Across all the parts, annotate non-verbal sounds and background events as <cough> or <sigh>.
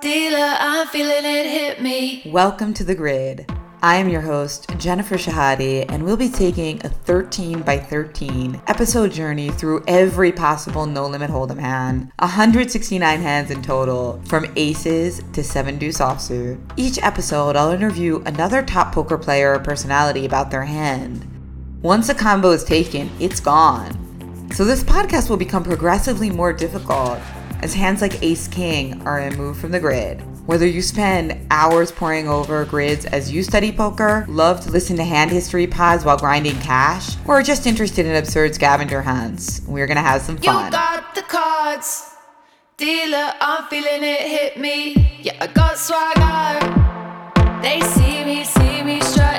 Dealer, I'm feeling it hit me. Welcome to The Grid. I am your host, Jennifer Shahade, and we'll be taking a 13 by 13 episode journey through every possible no limit hold'em hand, 169 hands in total, from aces to 7 deuce offsuit. Each episode, I'll interview another top poker player or personality about their hand. Once a combo is taken, it's gone. So this podcast will become progressively more difficult as hands like Ace King are removed from the grid. Whether you spend hours poring over grids as you study poker, love to listen to hand history pods while grinding cash, or are just interested in absurd scavenger hunts, we're gonna have some fun. You got the cards. Dealer, I'm feeling it hit me. Yeah, I got swagger. They see me, see me strutting.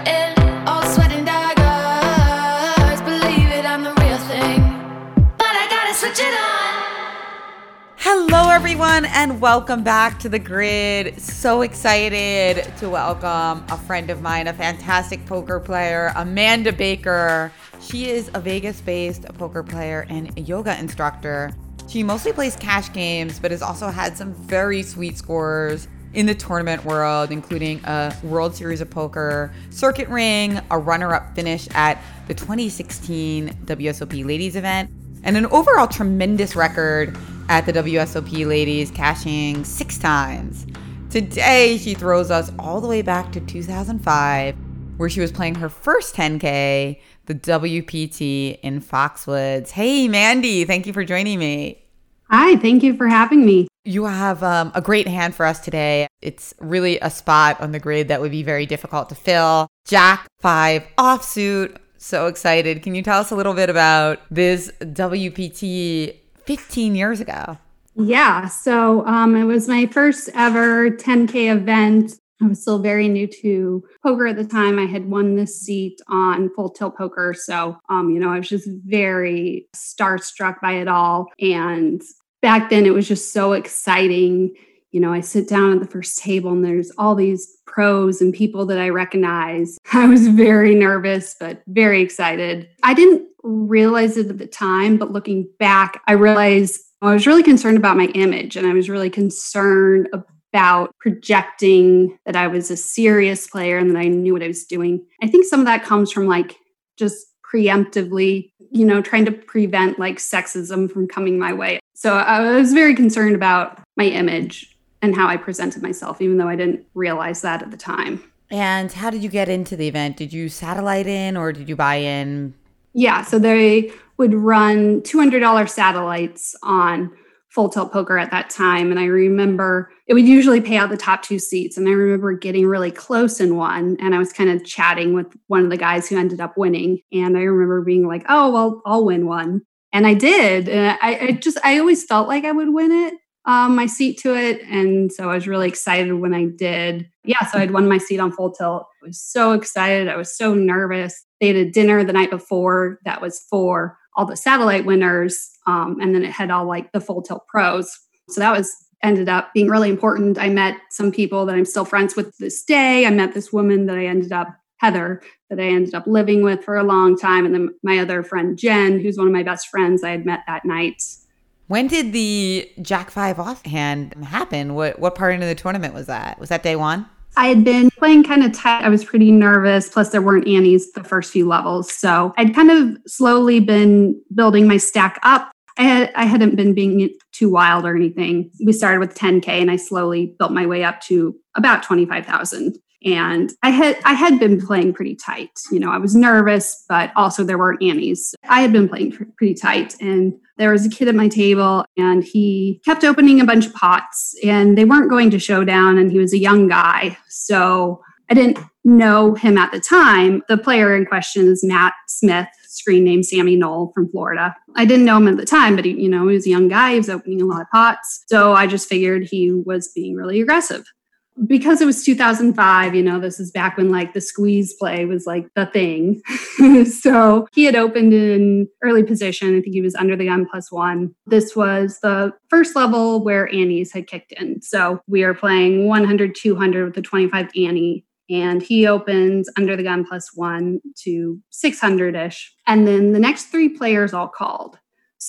Hello, everyone, and welcome back to the grid. So excited to welcome a friend of mine, a fantastic poker player, Amanda Baker. She is a Vegas based poker player and yoga instructor. She mostly plays cash games, but has also had some very sweet scores in the tournament world, including a World Series of Poker circuit ring, a runner up finish at the 2016 WSOP Ladies event, and an overall tremendous record at the WSOP Ladies, cashing six times. Today, she throws us all the way back to 2005, where she was playing her first 10K, the WPT in Foxwoods. Hey, Mandy, thank you for joining me. Hi, thank you for having me. You have um, a great hand for us today. It's really a spot on the grid that would be very difficult to fill. Jack 5 offsuit. So excited. Can you tell us a little bit about this WPT 15 years ago? Yeah, so um, it was my first ever 10K event. I was still very new to poker at the time. I had won this seat on Full Tilt Poker. So, um, you know, I was just very starstruck by it all. And back then, it was just so exciting. You know, I sit down at the first table and there's all these pros and people that I recognize. <laughs> I was very nervous, but very excited. I didn't realize it at the time, but looking back, I realized I was really concerned about my image and I was really concerned about projecting that I was a serious player and that I knew what I was doing. I think some of that comes from like just preemptively, you know, trying to prevent like sexism from coming my way. So I was very concerned about my image and how I presented myself, even though I didn't realize that at the time. And how did you get into the event? Did you satellite in or did you buy in? Yeah, so they would run $200 satellites on Full Tilt Poker at that time. And I remember it would usually pay out the top two seats. And I remember getting really close in one. And I was kind of chatting with one of the guys who ended up winning. And I remember being like, oh, well, I'll win one. And I did. And I, I just, I always felt like I would win it um, my seat to it. And so I was really excited when I did. Yeah, so I'd won my seat on Full Tilt. I was so excited. I was so nervous. They had a dinner the night before that was for all the satellite winners. Um, and then it had all like the Full Tilt pros. So that was ended up being really important. I met some people that I'm still friends with this day. I met this woman that I ended up Heather that I ended up living with for a long time. And then my other friend, Jen, who's one of my best friends, I had met that night. When did the Jack 5 offhand happen? What what part of the tournament was that? Was that day one? I had been playing kind of tight. I was pretty nervous. Plus, there weren't antes the first few levels. So I'd kind of slowly been building my stack up. I, had, I hadn't been being too wild or anything. We started with 10K and I slowly built my way up to about 25,000 and i had i had been playing pretty tight you know i was nervous but also there weren't antes. I had been playing pretty tight and there was a kid at my table and he kept opening a bunch of pots and they weren't going to showdown and he was a young guy so i didn't know him at the time. The player in question is matt smith screen name sammy knoll from florida. I didn't know him at the time but he, you know he was a young guy he was opening a lot of pots so i just figured he was being really aggressive because it was 2005, you know, this is back when like the squeeze play was like the thing. <laughs> so he had opened in early position. I think he was under the gun plus one. This was the first level where antes had kicked in. So we are playing 100, 200 with the 25 Annie. And he opens under the gun plus one to 600 ish. And then the next three players all called.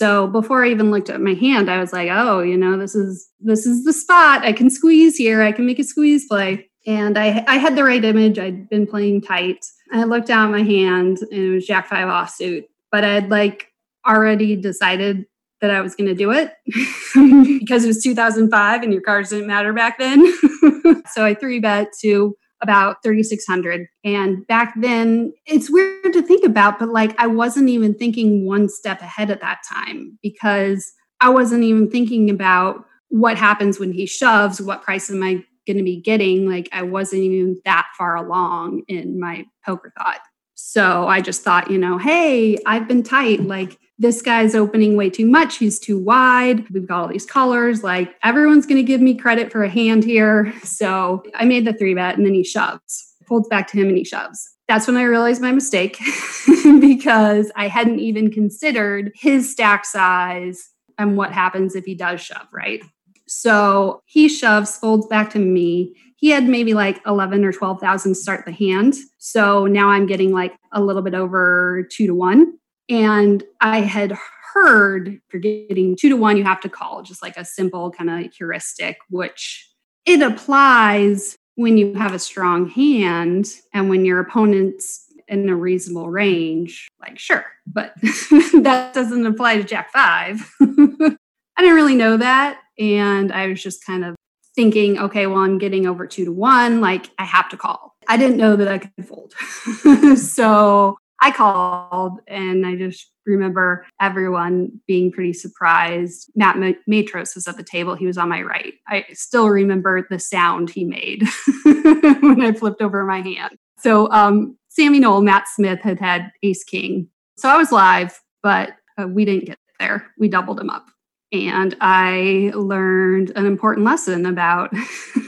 So before I even looked at my hand, I was like, oh, you know, this is this is the spot. I can squeeze here. I can make a squeeze play. And I I had the right image. I'd been playing tight. I looked down at my hand and it was Jack five offsuit. But I'd like already decided that I was going to do it <laughs> because it was 2005 and your cards didn't matter back then. <laughs> so I three bet to about 3600 and back then it's weird to think about but like I wasn't even thinking one step ahead at that time because I wasn't even thinking about what happens when he shoves what price am I going to be getting? Like I wasn't even that far along in my poker thought. So I just thought you know hey I've been tight like this guy's opening way too much. He's too wide. We've got all these colors. Like everyone's going to give me credit for a hand here. <laughs> So I made the three bet and then he shoves, folds back to him and he shoves. That's when I realized my mistake <laughs> because I hadn't even considered his stack size and what happens if he does shove, right? So he shoves, folds back to me. He had maybe like 11 or 12,000 start the hand. So now I'm getting like a little bit over two to one. And I had heard for getting two to one, you have to call, just like a simple kind of heuristic, which it applies when you have a strong hand and when your opponent's in a reasonable range. Like, sure, but <laughs> that doesn't apply to Jack five. <laughs> I didn't really know that. And I was just kind of thinking, okay, well, I'm getting over two to one. Like, I have to call. I didn't know that I could fold. <laughs> so I called and I just remember everyone being pretty surprised. Matt Matros was at the table. He was on my right. I still remember the sound he made <laughs> when I flipped over my hand. So, um, Sammy Knoll, Matt Smith had had ace king. So I was live, but uh, we didn't get there. We doubled him up. And I learned an important lesson about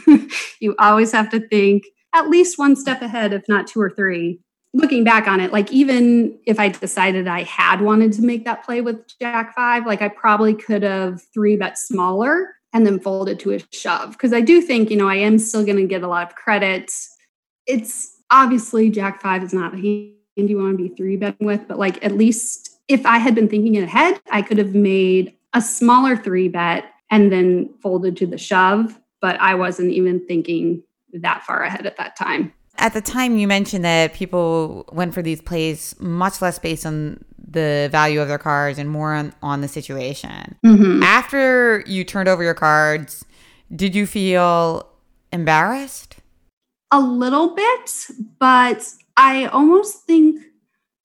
<laughs> you always have to think at least one step ahead, if not two or three, looking back on it, like even if I decided I had wanted to make that play with Jack five, like I probably could have three bet smaller and then folded to a shove. Because I do think, you know, I am still going to get a lot of credit. It's obviously Jack five is not a hand you want to be three betting with, but like at least if I had been thinking ahead, I could have made a smaller three bet and then folded to the shove. But I wasn't even thinking that far ahead at that time. At the time, you mentioned that people went for these plays much less based on the value of their cards and more on, on the situation. Mm-hmm. After you turned over your cards, did you feel embarrassed? A little bit, but I almost think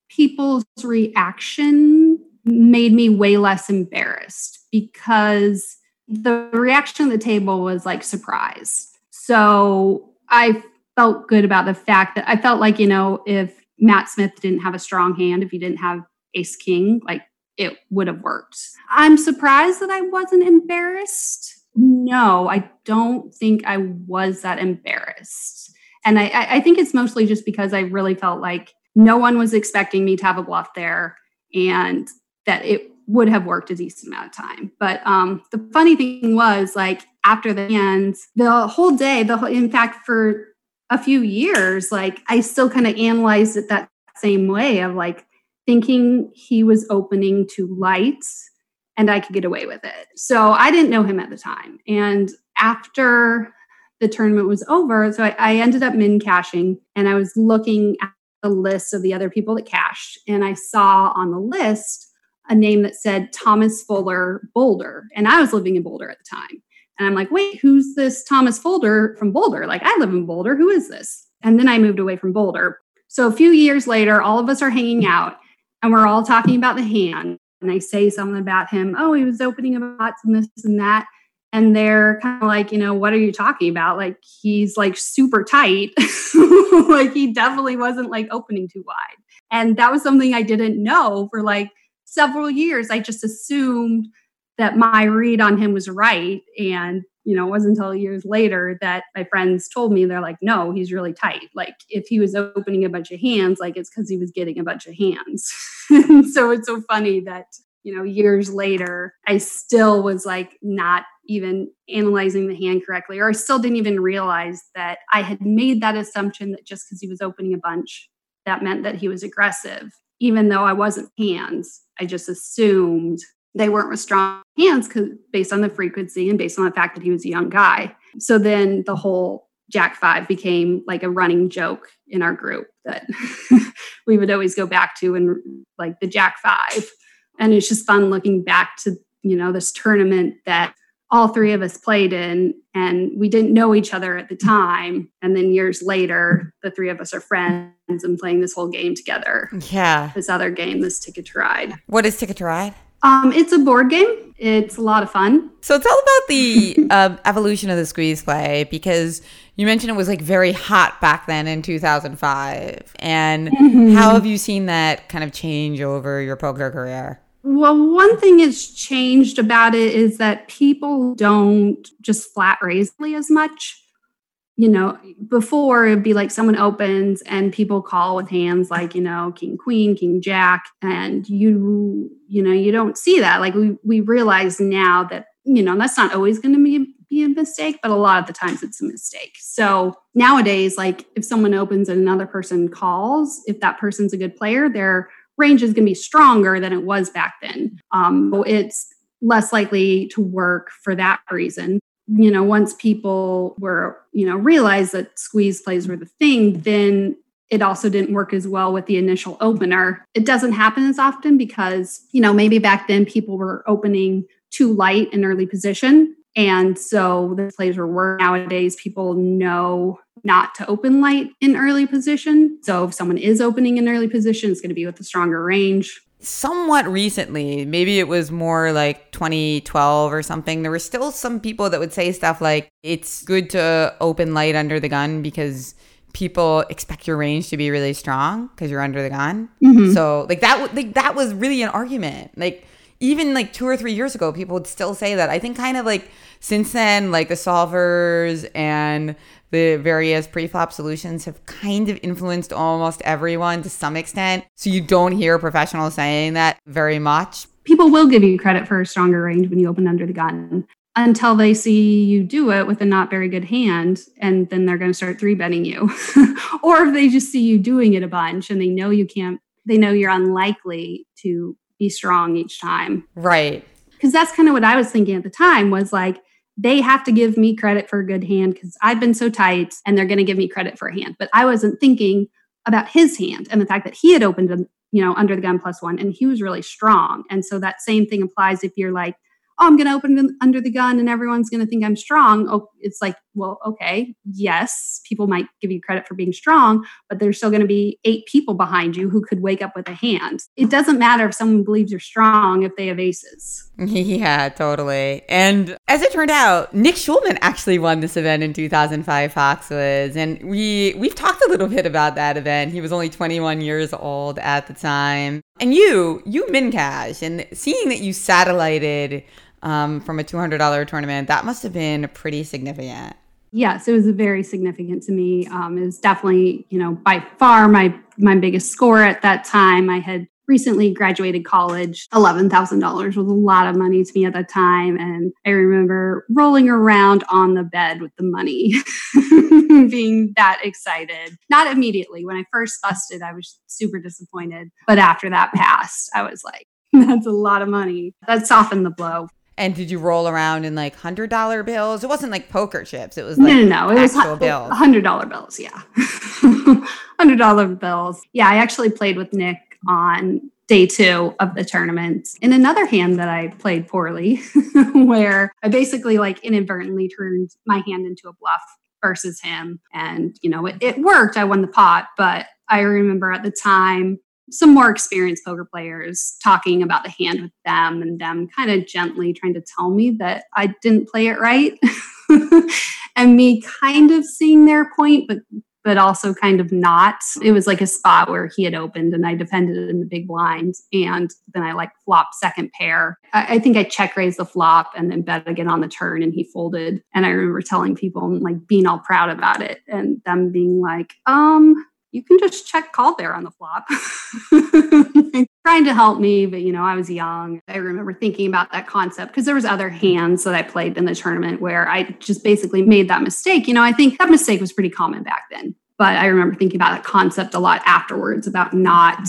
people's reaction made me way less embarrassed because the reaction at the table was like surprise. So I felt good about the fact that I felt like, you know, if Matt Smith didn't have a strong hand, if he didn't have ace king, like it would have worked. I'm surprised that I wasn't embarrassed. No, I don't think I was that embarrassed. And I, I think it's mostly just because I really felt like no one was expecting me to have a bluff there and that it would have worked a decent amount of time. But um, the funny thing was, like after the hands, the whole day, the whole, in fact, for a few years, like I still kind of analyzed it that same way of like thinking he was opening to lights and I could get away with it. So I didn't know him at the time. And after the tournament was over, so I, I ended up min cashing and I was looking at the list of the other people that cashed. And I saw on the list a name that said Thomas Fuller Boulder. And I was living in Boulder at the time. And I'm like, wait, who's this Thomas Boulder from Boulder? Like, I live in Boulder. Who is this? And then I moved away from Boulder. So a few years later, all of us are hanging out and we're all talking about the hand. And I say something about him. Oh, he was opening a bots and this and that. And they're kind of like, you know, what are you talking about? Like, he's like super tight. <laughs> like, he definitely wasn't like opening too wide. And that was something I didn't know for like several years. I just assumed that my read on him was right. And, you know, it wasn't until years later that my friends told me, they're like, no, he's really tight. Like, if he was opening a bunch of hands, like, it's because he was getting a bunch of hands. <laughs> so it's so funny that, you know, years later, I still was like not even analyzing the hand correctly, or I still didn't even realize that I had made that assumption that just because he was opening a bunch, that meant that he was aggressive, even though I wasn't hands. I just assumed they weren't with strong hands based on the frequency and based on the fact that he was a young guy. So then the whole Jack Five became like a running joke in our group that <laughs> we would always go back to and like the Jack Five. And it's just fun looking back to, you know, this tournament that all three of us played in and we didn't know each other at the time. And then years later the three of us are friends and playing this whole game together. Yeah. This other game this ticket to ride. What is ticket to ride um, it's a board game. It's a lot of fun. So tell about the uh, <laughs> evolution of the squeeze play because you mentioned it was like very hot back then in 2005. And mm-hmm. how have you seen that kind of change over your poker career? Well, one thing that's changed about it is that people don't just flat raise as much you know, before it'd be like someone opens and people call with hands like, you know, king, queen, king, jack. And you, you know, you don't see that. Like we, we realize now that, you know, that's not always going to be, be a mistake, but a lot of the times it's a mistake. So nowadays, like if someone opens and another person calls, if that person's a good player, their range is going to be stronger than it was back then. Um, it's less likely to work for that reason you know, once people were, you know, realized that squeeze plays were the thing, then it also didn't work as well with the initial opener. It doesn't happen as often because, you know, maybe back then people were opening too light in early position. And so the plays were worse. Nowadays, people know not to open light in early position. So if someone is opening in early position, it's going to be with a stronger range somewhat recently, maybe it was more like 2012 or something, there were still some people that would say stuff like, it's good to open light under the gun because people expect your range to be really strong because you're under the gun. Mm-hmm. So like that, like that was really an argument. Like even like two or three years ago, people would still say that. I think kind of like since then, like the solvers and the various preflop solutions have kind of influenced almost everyone to some extent. So you don't hear professionals saying that very much. People will give you credit for a stronger range when you open under the gun until they see you do it with a not very good hand and then they're going to start three betting you <laughs> or if they just see you doing it a bunch and they know you can't they know you're unlikely to be strong each time right because that's kind of what i was thinking at the time was like they have to give me credit for a good hand because I've been so tight and they're going to give me credit for a hand. But I wasn't thinking about his hand and the fact that he had opened, you know, under the gun plus one and he was really strong. And so that same thing applies if you're like, oh, I'm going to open under the gun and everyone's going to think I'm strong. Oh, it's like, well, okay, yes, people might give you credit for being strong, but there's still going to be eight people behind you who could wake up with a hand. It doesn't matter if someone believes you're strong if they have aces. <laughs> Yeah, totally. And as it turned out, Nick Schulman actually won this event in 2005 Foxwoods, and we we've talked a little bit about that event. He was only 21 years old at the time. And you, you Mincash, and seeing that you satellited um, from a $200 tournament, that must have been pretty significant. Yes, it was very significant to me. Um, it was definitely, you know, by far my my biggest score at that time. I had recently graduated college. $11,000 was a lot of money to me at that time. And I remember rolling around on the bed with the money, <laughs> being that excited. Not immediately. When I first busted, I was super disappointed. But after that passed, I was like, <laughs> that's a lot of money. That softened the blow. And did you roll around in like hundred dollar bills? It wasn't like poker chips. It was like no, no, no. It was. Hundred dollar bills. Yeah, <laughs> hundred dollar bills. Yeah, I actually played with Nick on day two of the tournament in another hand that I played poorly, <laughs> where I basically like inadvertently turned my hand into a bluff versus him, and you know it, it worked. I won the pot, but I remember at the time some more experienced poker players talking about the hand with them and them kind of gently trying to tell me that I didn't play it right. <laughs> and me kind of seeing their point, but but also kind of not. It was like a spot where he had opened and I defended in the big blind. And then I like flopped second pair. I, I think I check raised the flop and then bet again on the turn and he folded. And I remember telling people and like being all proud about it and them being like, um, you can just check call there on the flop. <laughs> Trying to help me, but you know, I was young. I remember thinking about that concept because there was other hands that I played in the tournament where I just basically made that mistake. You know, I think that mistake was pretty common back then. But I remember thinking about that concept a lot afterwards about not,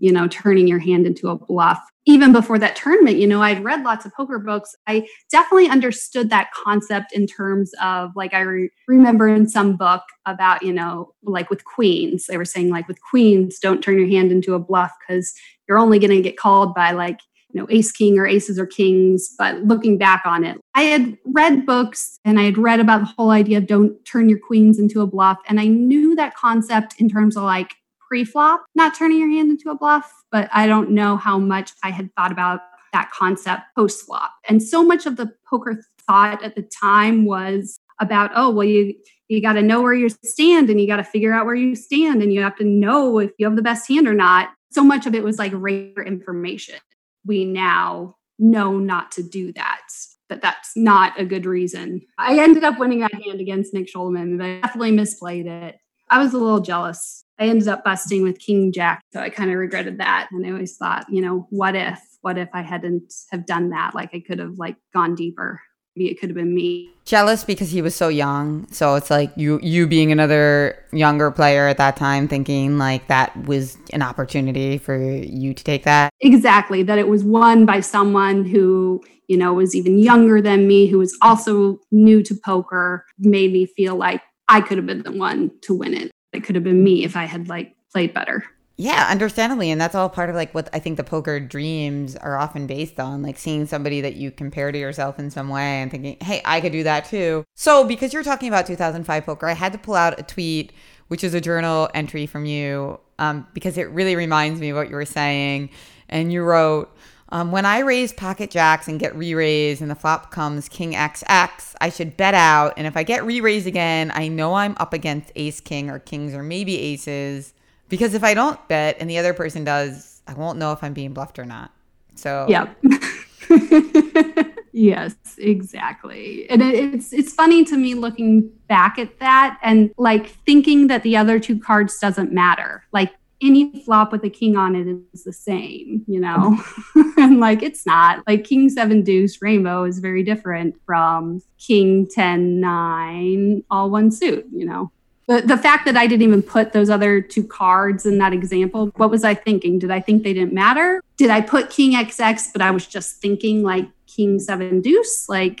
you know, turning your hand into a bluff. Even before that tournament, you know, I'd read lots of poker books. I definitely understood that concept in terms of like, I re- remember in some book about, you know, like with queens, they were saying, like, with queens, don't turn your hand into a bluff because you're only going to get called by like, you know, ace king or aces or kings. But looking back on it, I had read books and I had read about the whole idea of don't turn your queens into a bluff. And I knew that concept in terms of like pre-flop, not turning your hand into a bluff, but I don't know how much I had thought about that concept post-flop. And so much of the poker thought at the time was about, oh, well, you you got to know where you stand and you got to figure out where you stand and you have to know if you have the best hand or not. So much of it was like rare information. We now know not to do that. That that's not a good reason. I ended up winning that hand against Nick Schulman, but I definitely misplayed it. I was a little jealous I ended up busting with King Jack. So I kind of regretted that. And I always thought, you know, what if, what if I hadn't have done that? Like I could have like gone deeper. It could have been me. Jealous because he was so young. So it's like you you being another younger player at that time thinking like that was an opportunity for you to take that. Exactly. That it was won by someone who, you know, was even younger than me, who was also new to poker, made me feel like I could have been the one to win it it could have been me if I had like played better. Yeah, understandably. And that's all part of like what I think the poker dreams are often based on, like seeing somebody that you compare to yourself in some way and thinking, hey, I could do that too. So, because you're talking about 2005 poker, I had to pull out a tweet, which is a journal entry from you, um, because it really reminds me of what you were saying. And you wrote, um, when I raise pocket jacks and get re-raised and the flop comes king XX, I should bet out. And if I get re-raised again, I know I'm up against ace king or kings or maybe aces. Because if I don't bet and the other person does, I won't know if I'm being bluffed or not. So yeah. <laughs> yes, exactly. And it's it's funny to me looking back at that and like thinking that the other two cards doesn't matter. Like any flop with a king on it is the same, you know? <laughs> and like it's not. Like king seven deuce rainbow is very different from king ten nine all one suit, you know? The, the fact that I didn't even put those other two cards in that example, what was I thinking? Did I think they didn't matter? Did I put king XX, but I was just thinking like king seven deuce? Like,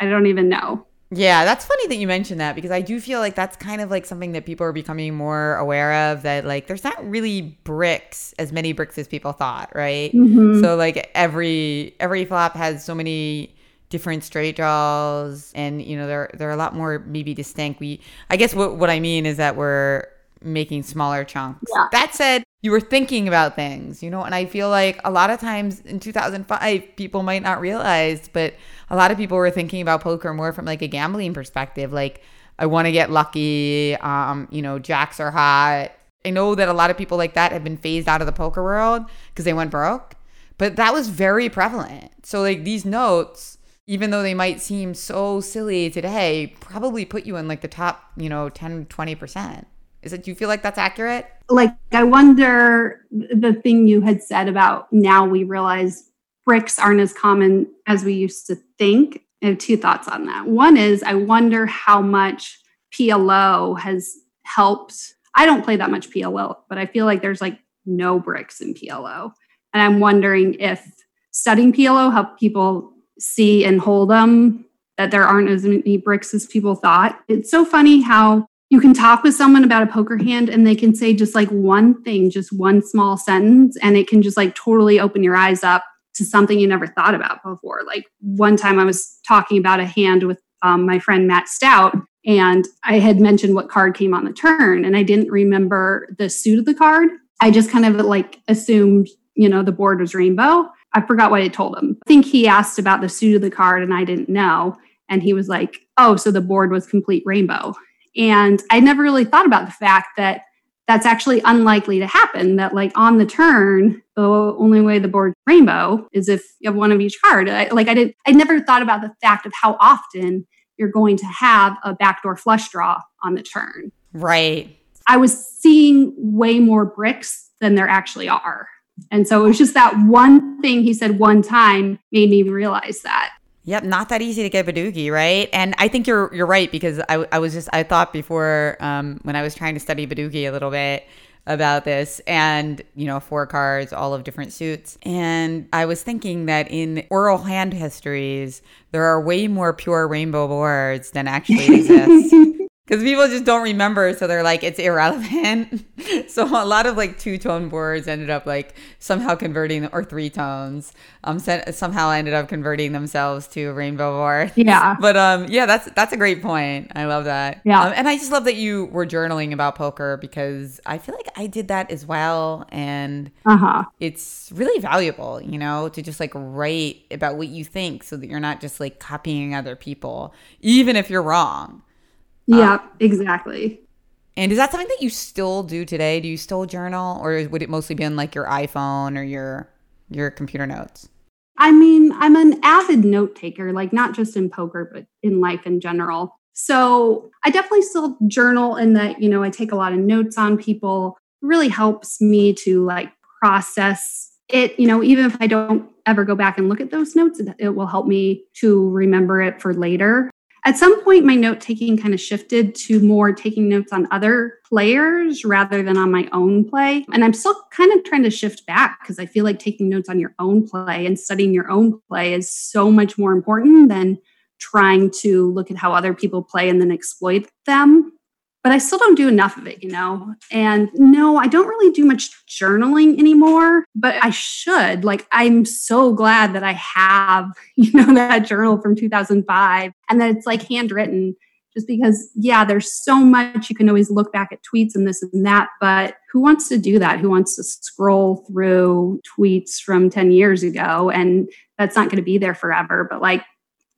I don't even know. Yeah, that's funny that you mentioned that because I do feel like that's kind of like something that people are becoming more aware of that like there's not really bricks as many bricks as people thought, right? Mm-hmm. So like every every flop has so many different straight draws and you know they're they're a lot more maybe distinct. We I guess what what I mean is that we're making smaller chunks. Yeah. That said, you were thinking about things, you know, and I feel like a lot of times in 2005 people might not realize, but a lot of people were thinking about poker more from like a gambling perspective. Like, I want to get lucky. Um, you know, jacks are hot. I know that a lot of people like that have been phased out of the poker world because they went broke, but that was very prevalent. So, like, these notes, even though they might seem so silly today, probably put you in like the top, you know, 10, 20%. Is it, do you feel like that's accurate? Like, I wonder the thing you had said about now we realize bricks aren't as common as we used to think. I have two thoughts on that. One is I wonder how much PLO has helped. I don't play that much PLO, but I feel like there's like no bricks in PLO. And I'm wondering if studying PLO helped people see and hold'em that there aren't as many bricks as people thought. It's so funny how you can talk with someone about a poker hand and they can say just like one thing, just one small sentence, and it can just like totally open your eyes up to something you never thought about before. Like one time I was talking about a hand with um, my friend Matt Stout, and I had mentioned what card came on the turn, and I didn't remember the suit of the card. I just kind of like assumed, you know, the board was rainbow. I forgot what I told him. I think he asked about the suit of the card, and I didn't know. And he was like, oh, so the board was complete rainbow. And I never really thought about the fact that that's actually unlikely to happen. That like on the turn, the only way the board's rainbow is if you have one of each card. I, like I didn't, I never thought about the fact of how often you're going to have a backdoor flush draw on the turn. Right. I was seeing way more bricks than there actually are. And so it was just that one thing he said one time made me realize that. Yep, not that easy to get Badugi, right? And I think you're you're right because I, I was just I thought before um, when I was trying to study Badugi a little bit, about this and you know four cards all of different suits and i was thinking that in oral hand histories there are way more pure rainbow boards than actually <laughs> exist because people just don't remember so they're like it's irrelevant. <laughs> So a lot of like two tone boards ended up like somehow converting or three tones um somehow ended up converting themselves to rainbow board yeah. <laughs> But um yeah that's that's a great point. I love that. Yeah. Um, and i just love that you were journaling about poker because i feel like i did that as well and uh-huh. it's really valuable you know to just like write about what you think so that you're not just like copying other people even if you're wrong yeah, um, exactly. And is that something that you still do today? Do you still journal, or would it mostly be on like your iPhone or your your computer notes? I mean, I'm an avid note taker, like not just in poker, but in life in general. So I definitely still journal in that, you know, I take a lot of notes on people. It really helps me to like process it, you know, even if I don't ever go back and look at those notes, it, it will help me to remember it for later. At some point, my note taking kind of shifted to more taking notes on other players rather than on my own play. And I'm still kind of trying to shift back because I feel like taking notes on your own play and studying your own play is so much more important than trying to look at how other people play and then exploit them but I still don't do enough of it, you know? And no, I don't really do much journaling anymore, but I should. Like, I'm so glad that I have, <laughs> you know, that journal from 2005 and that it's like handwritten just because, yeah, there's so much you can always look back at tweets and this and that, but who wants to do that? Who wants to scroll through tweets from 10 years ago? And that's not going to be there forever. But like,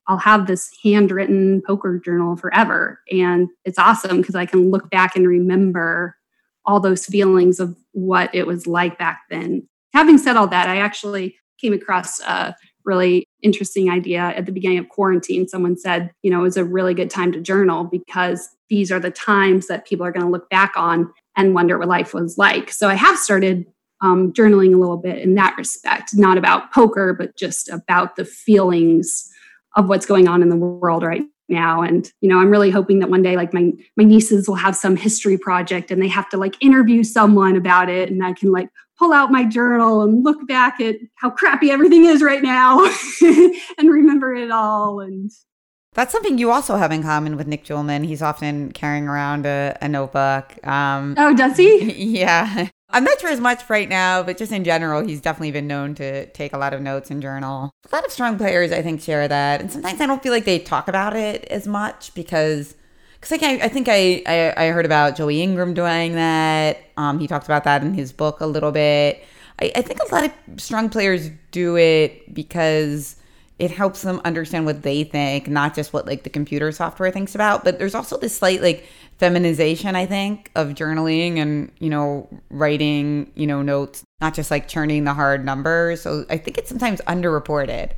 I'll have this handwritten poker journal forever. And it's awesome because I can look back and remember all those feelings of what it was like back then. Having said all that, I actually came across a really interesting idea at the beginning of quarantine. Someone said, you know, it was a really good time to journal because these are the times that people are going to look back on and wonder what life was like. So I have started um, journaling a little bit in that respect, not about poker, but just about the feelings of what's going on in the world right now and you know i'm really hoping that one day like my my nieces will have some history project and they have to like interview someone about it and i can like pull out my journal and look back at how crappy everything is right now <laughs> and remember it all and that's something you also have in common with Nick Schulman. He's often carrying around a, a notebook. Um, oh, does he? <laughs> Yeah. I'm not sure as much right now, but just in general, he's definitely been known to take a lot of notes and journal. A lot of strong players, I think, share that. And sometimes I don't feel like they talk about it as much because because like I, I think I, I, I heard about Joey Ingram doing that. Um, he talked about that in his book a little bit. I, I think a lot of strong players do it because it helps them understand what they think, not just what like the computer software thinks about. But there's also this slight like feminization, I think, of journaling and, you know, writing, you know, notes, not just like churning the hard numbers. So I think it's sometimes underreported.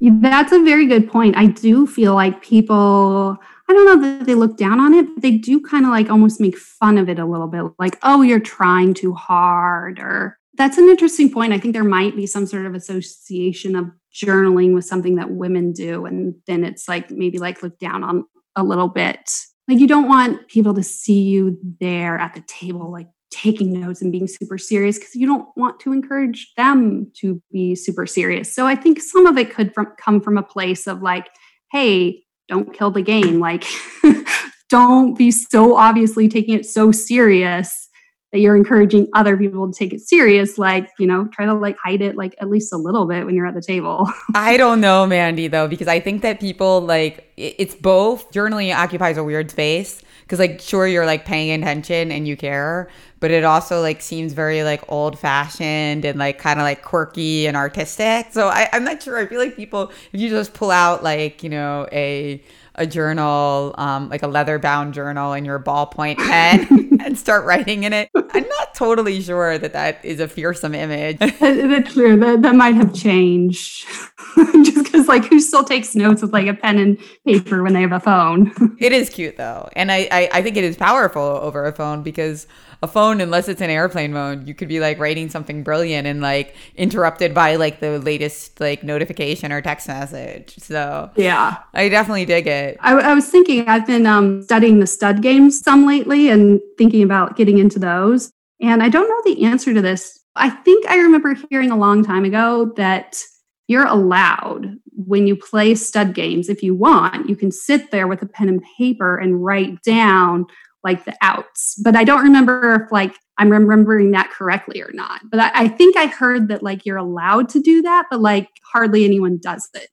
That's a very good point. I do feel like people, I don't know that they look down on it, but they do kind of like almost make fun of it a little bit. Like, oh, you're trying too hard. Or that's an interesting point. I think there might be some sort of association of journaling with something that women do and then it's like maybe like look down on a little bit. Like you don't want people to see you there at the table like taking notes and being super serious because you don't want to encourage them to be super serious. So i think some of it could from, come from a place of like hey don't kill the game. Like <laughs> don't be so obviously taking it so serious that you're encouraging other people to take it serious like you know try to like hide it like at least a little bit when you're at the table. <laughs> I don't know mandy though because i think that people like it's both journaling occupies a weird space because like sure you're like paying attention and you care but it also like seems very like old fashioned and like kind of like quirky and artistic. So I, i'm not sure. I feel like people if you just pull out like you know a a journal, um, like a leather bound journal, and your ballpoint <laughs> pen and start writing in it. I'm not totally sure that that is a fearsome image. <laughs> That's true. That, that might have changed. <laughs> Just because, like, who still takes notes with like a pen and paper when they have a phone? it is cute though, and I, I I think it is powerful over a phone because a phone unless it's in airplane mode. You could be like writing something brilliant and like interrupted by like the latest like notification or text message. So yeah. I definitely dig it. I, I was thinking i've been um, studying the stud games some lately and thinking about getting into those. And I don't know the answer to this. I think I remember hearing a long time ago that you're allowed when you play stud games, if you want, you can sit there with a pen and paper and write down like the outs. But I don't remember if like I'm remembering that correctly or not. But I, I think I heard that like you're allowed to do that, but like hardly anyone does it.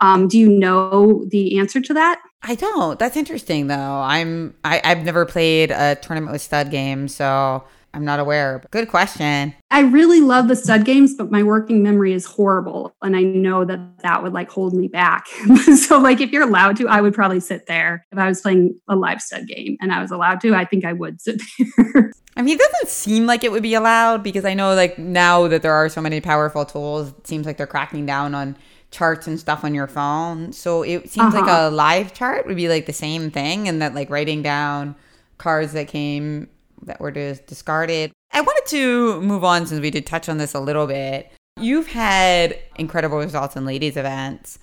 Um, do you know the answer to that? I don't. That's interesting though. I'm I, I've never played a tournament with stud games, so I'm not aware. Good question. I really love the stud games, but my working memory is horrible. And I know that that would like hold me back. <laughs> so, like, if you're allowed to, I would probably sit there. If I was playing a live stud game and I was allowed to, I think I would <laughs> sit there. I mean, it doesn't seem like it would be allowed because I know, like, now that there are so many powerful tools, it seems like they're cracking down on charts and stuff on your phone. So it seems uh-huh. like a live chart would be like the same thing, and that like writing down cards that came that were just discarded. I wanted to move on since we did touch on this a little bit. You've had incredible results in ladies events,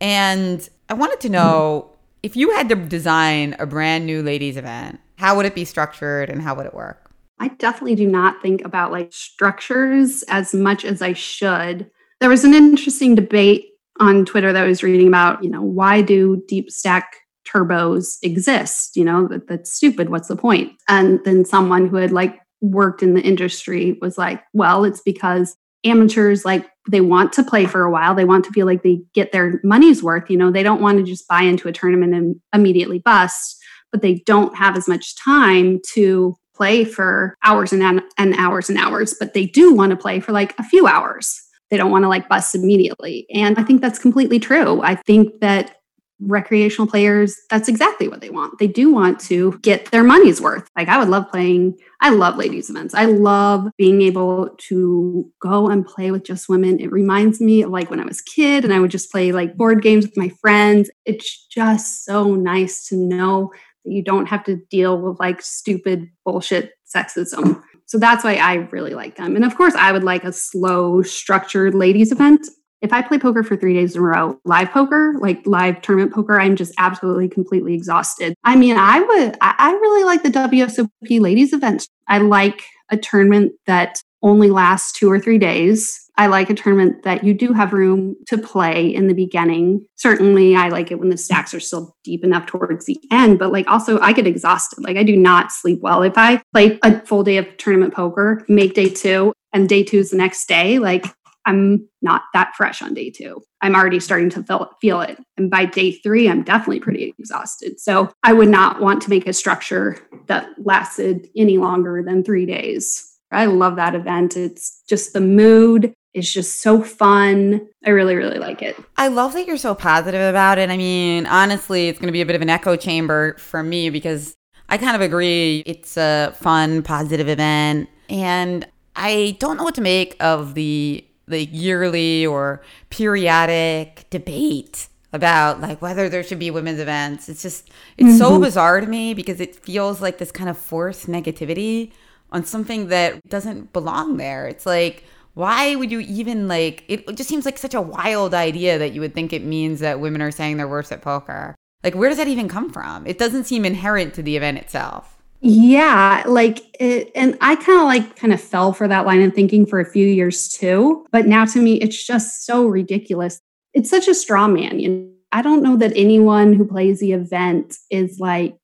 and I wanted to know if you had to design a brand new ladies event, how would it be structured and how would it work? I definitely do not think about like structures as much as I should. There was an interesting debate on Twitter that I was reading about, you know, why do deep stack turbos exist you know that, that's stupid what's the point? and then someone who had like worked in the industry was like well it's because amateurs like they want to play for a while they want to feel like they get their money's worth you know they don't want to just buy into a tournament and immediately bust but they don't have as much time to play for hours and, and hours and hours but they do want to play for like a few hours. They don't want to like bust immediately. And i think that's completely true. I think that recreational players, that's exactly what they want. They do want to get their money's worth. Like I would love playing, I love ladies events. I love being able to go and play with just women. It reminds me of like when I was a kid and I would just play like board games with my friends. It's just so nice to know that you don't have to deal with like stupid bullshit sexism. So that's why I really like them. And of course, I would like a slow, structured ladies event if I play poker for three days in a row, live poker, like live tournament poker, I'm just absolutely completely exhausted. I mean, I would, I really like the WSOP ladies event. I like a tournament that only lasts two or three days. I like a tournament that you do have room to play in the beginning. Certainly, I like it when the stacks are still deep enough towards the end, but like also, I get exhausted. Like, I do not sleep well. If I play a full day of tournament poker, make day two, and day two is the next day, like I'm not that fresh on day two. I'm already starting to feel, feel it. And by day three, I'm definitely pretty exhausted. So I would not want to make a structure that lasted any longer than three days. I love that event. It's just the mood is just so fun. I really, really like it. I love that you're so positive about it. I mean, honestly, it's going to be a bit of an echo chamber for me because I kind of agree. It's a fun, positive event. And I don't know what to make of the the yearly or periodic debate about like whether there should be women's events. It's just it's mm-hmm. so bizarre to me because it feels like this kind of forced negativity on something that doesn't belong there. It's like why would you even like it just seems like such a wild idea that you would think it means that women are saying they're worse at poker. Like where does that even come from? It doesn't seem inherent to the event itself. Yeah, like it, and I kind of like kind of fell for that line of thinking for a few years too. But now to me, it's just so ridiculous. It's such a straw man. You know, I don't know that anyone who plays the event is like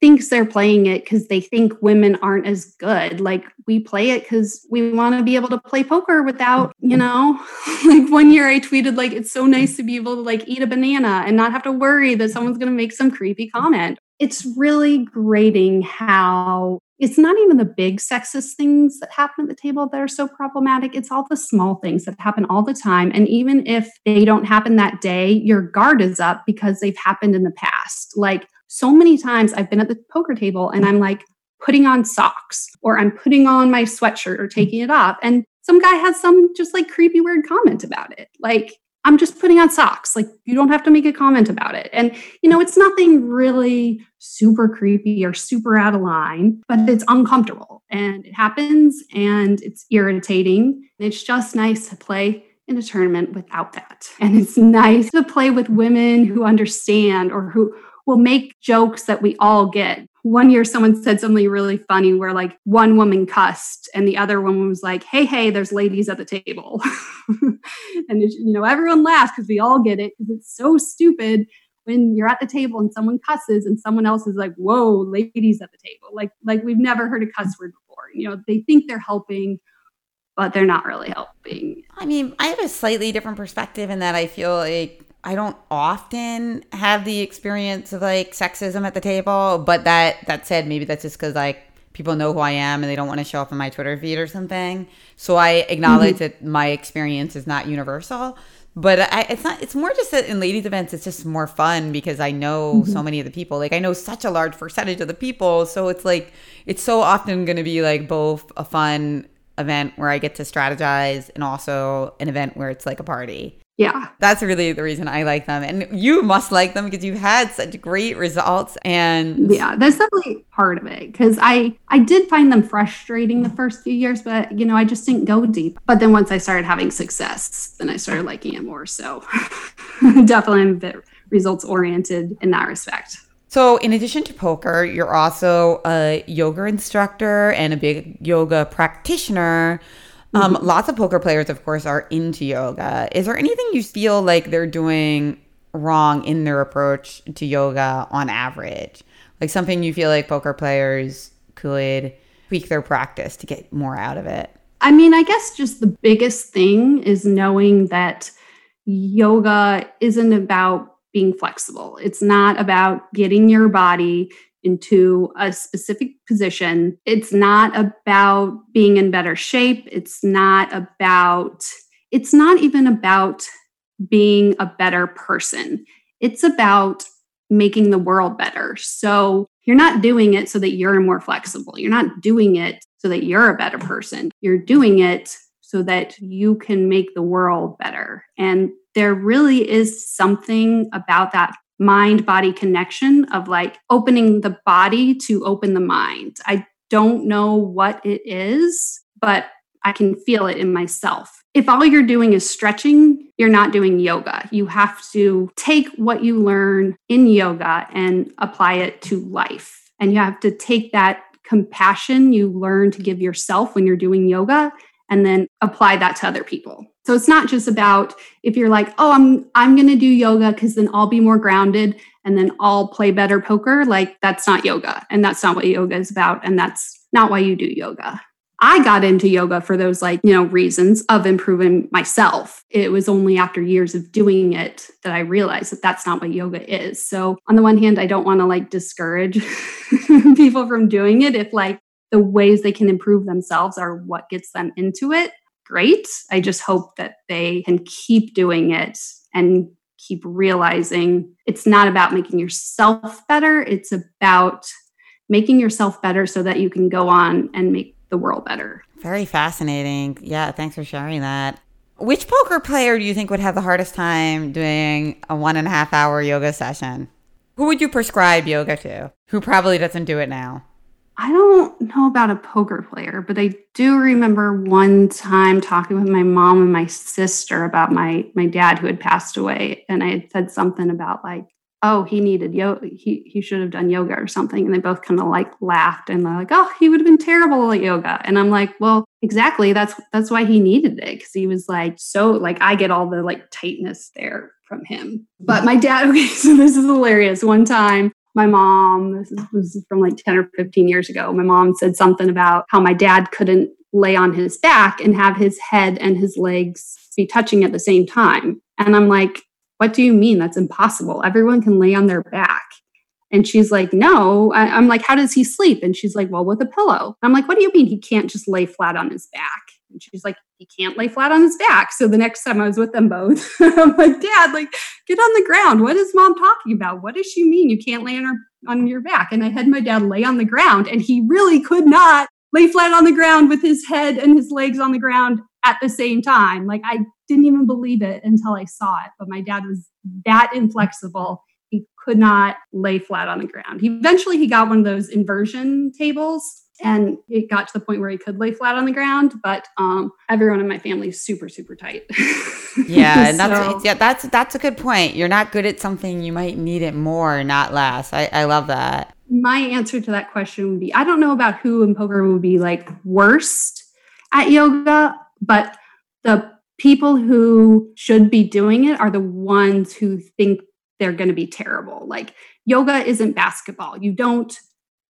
thinks they're playing it because they think women aren't as good. Like we play it because we want to be able to play poker without, you mm-hmm. know, <laughs> like one year I tweeted like it's so nice to be able to like eat a banana and not have to worry that someone's going to make some creepy comment it's really grating how it's not even the big sexist things that happen at the table that are so problematic. It's all the small things that happen all the time. And even if they don't happen that day, your guard is up because they've happened in the past. Like so many times I've been at the poker table and I'm like putting on socks or I'm putting on my sweatshirt or taking it off. And some guy has some just like creepy, weird comment about it. Like, I'm just putting on socks. Like, you don't have to make a comment about it. And, you know, it's nothing really super creepy or super out of line, but it's uncomfortable and it happens and it's irritating. And It's just nice to play in a tournament without that. And it's nice to play with women who understand or who will make jokes that we all get one year someone said something really funny where like one woman cussed and the other woman was like, "Hey, hey, there's ladies at the table," <laughs> and you know everyone laughs because we all get it because it's so stupid when you're at the table and someone cusses and someone else is like, "Whoa, ladies at the table!" Like like we've never heard a cuss word before. You know, they think they're helping but they're not really helping. I mean, I have a slightly different perspective in that I feel like I don't often have the experience of like sexism at the table, but that that said, maybe that's just because like people know who I am and they don't want to show up in my Twitter feed or something. So I acknowledge mm-hmm. that my experience is not universal. But I, it's not. It's more just that in ladies' events, it's just more fun because I know mm-hmm. so many of the people. Like I know such a large percentage of the people, so it's like it's so often going to be like both a fun event where I get to strategize and also an event where it's like a party. Yeah. That's really the reason I like them. And you must like them because you've had such great results and Yeah, that's definitely part of it cuz I I did find them frustrating the first few years, but you know, I just didn't go deep. But then once I started having success, then I started liking it more. So <laughs> definitely I'm a bit results oriented in that respect. So, in addition to poker, you're also a yoga instructor and a big yoga practitioner. Um, mm-hmm. Lots of poker players, of course, are into yoga. Is there anything you feel like they're doing wrong in their approach to yoga on average? Like something you feel like poker players could tweak their practice to get more out of it? I mean, I guess just the biggest thing is knowing that yoga isn't about being flexible. It's not about getting your body into a specific position. It's not about being in better shape. It's not about, it's not even about being a better person. It's about making the world better. So you're not doing it so that you're more flexible. You're not doing it so that you're a better person. You're doing it so that you can make the world better. And there really is something about that mind body connection of like opening the body to open the mind. I don't know what it is, but I can feel it in myself. If all you're doing is stretching, you're not doing yoga. You have to take what you learn in yoga and apply it to life. And you have to take that compassion you learn to give yourself when you're doing yoga and then apply that to other people. So it's not just about if you're like, "Oh, I'm I'm going to do yoga cuz then I'll be more grounded and then I'll play better poker." Like that's not yoga and that's not what yoga is about and that's not why you do yoga. I got into yoga for those like, you know, reasons of improving myself. It was only after years of doing it that I realized that that's not what yoga is. So, on the one hand, I don't want to like discourage <laughs> people from doing it if like the ways they can improve themselves are what gets them into it, great. I just hope that they can keep doing it and keep realizing it's not about making yourself better, it's about making yourself better so that you can go on and make the world better. Very fascinating. Yeah, thanks for sharing that. Which poker player do you think would have the hardest time doing a one and a half hour yoga session? Who would you prescribe yoga to? Who probably doesn't do it now? I don't know about a poker player, but I do remember one time talking with my mom and my sister about my my dad who had passed away, and I had said something about like, oh, he needed yoga, he he should have done yoga or something, and they both kind of like laughed and they're like, oh, he would have been terrible at yoga, and I'm like, well, exactly, that's that's why he needed it because he was like so like I get all the like tightness there from him. But my dad, <laughs> okay, so this is hilarious. One time my mom, this was from like 10 or 15 years ago, my mom said something about how my dad couldn't lay on his back and have his head and his legs be touching at the same time. And I'm like, what do you mean? That's impossible. Everyone can lay on their back. And she's like, no. I, am like, how does he sleep? And she's like, well, with a pillow. I'm like, what do you mean he can't just lay flat on his back? And she's like, he can't lay flat on his back. So the next time I was with them both, <laughs> I'm like, Dad, like, get on the ground. What is mom talking about? What does she mean you can't lay on her on your back? And I had my dad lay on the ground, and he really could not lay flat on the ground with his head and his legs on the ground at the same time. Like I didn't even believe it until I saw it. But my dad was that inflexible. He could not lay flat on the ground. He eventually he got one of those inversion tables and it got to the point where he could lay flat on the ground but um, everyone in my family is super super tight <laughs> yeah and that's yeah that's that's a good point you're not good at something you might need it more not less i, I love that my answer to that question would be I don't know about who in poker would be like worst at yoga, but the people who should be doing it are the ones who think they're going to be terrible. Like yoga isn't basketball. You don't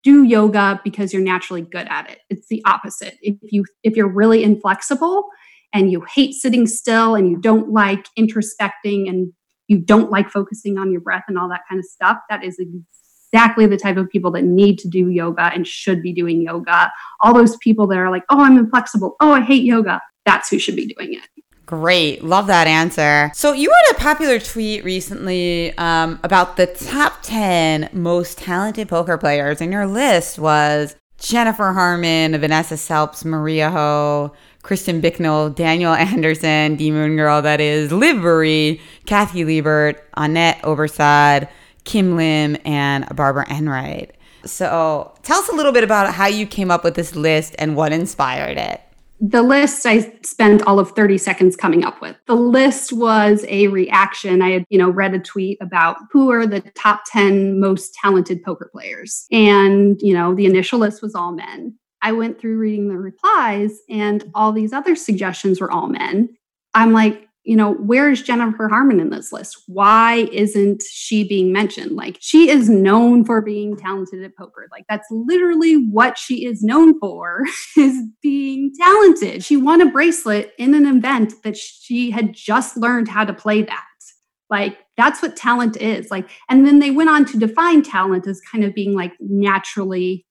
do yoga because you're naturally good at it. It's the opposite. If you if you're really inflexible and you hate sitting still and you don't like introspecting and you don't like focusing on your breath and all that kind of stuff, that is exactly the type of people that need to do yoga and should be doing yoga. All those people that are like, "Oh, I'm inflexible. Oh, I hate yoga." That's who should be doing it. Great. Love that answer. So, you had a popular tweet recently um, about the top 10 most talented poker players, and your list was Jennifer Harman, Vanessa Selbst, Maria Ho, Kristen Bicknell, Danielle Andersen, Demon Girl, that is, Liv Boeree, Kathy Liebert, Annette Obrestad, Kim Lim, and Barbara Enright. So, tell us a little bit about how you came up with this list and what inspired it the list I spent all of 30 seconds coming up with. The list was a reaction. I had, you know, read a tweet about who are the top 10 most talented poker players. And, you know, the initial list was all men. I went through reading the replies and all these other suggestions were all men. I'm like, you know, where is Jennifer Harman in this list? Why isn't she being mentioned? Like, she is known for being talented at poker. Like, that's literally what she is known for <laughs> is being talented. She won a bracelet in an event that she had just learned how to play that. Like, that's what talent is. Like, and then they went on to define talent as kind of being like naturally